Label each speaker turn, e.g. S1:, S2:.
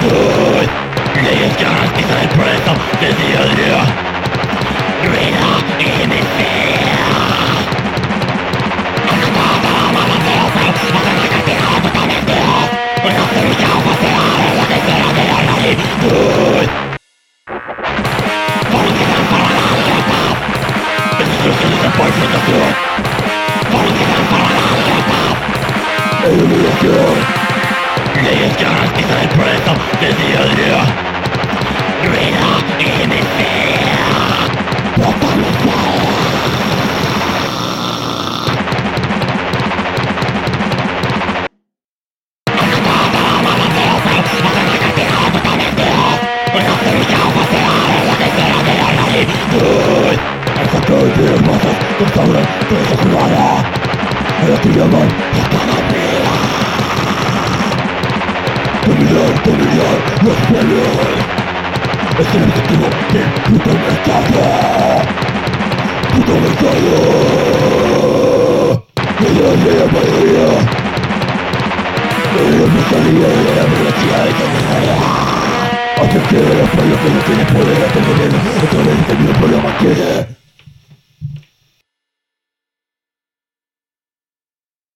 S1: Good. Legion is a breath of disease. Greater hemisphere. Good. Follow me down, follow me down, follow me down. This is the boy from the floor. Follow me down, follow me down, follow me down. Oh my god. Masas restauran toda esa jugada. A la que llaman la carapela. Dominar, dominar los pueblos. Es el objetivo del puto mercado. Puto mercado. De la de la mayoría. De la pesadilla de la velocidad de la Hace que los pueblos que no tienen poder a tener otra vez el mismo problema quiere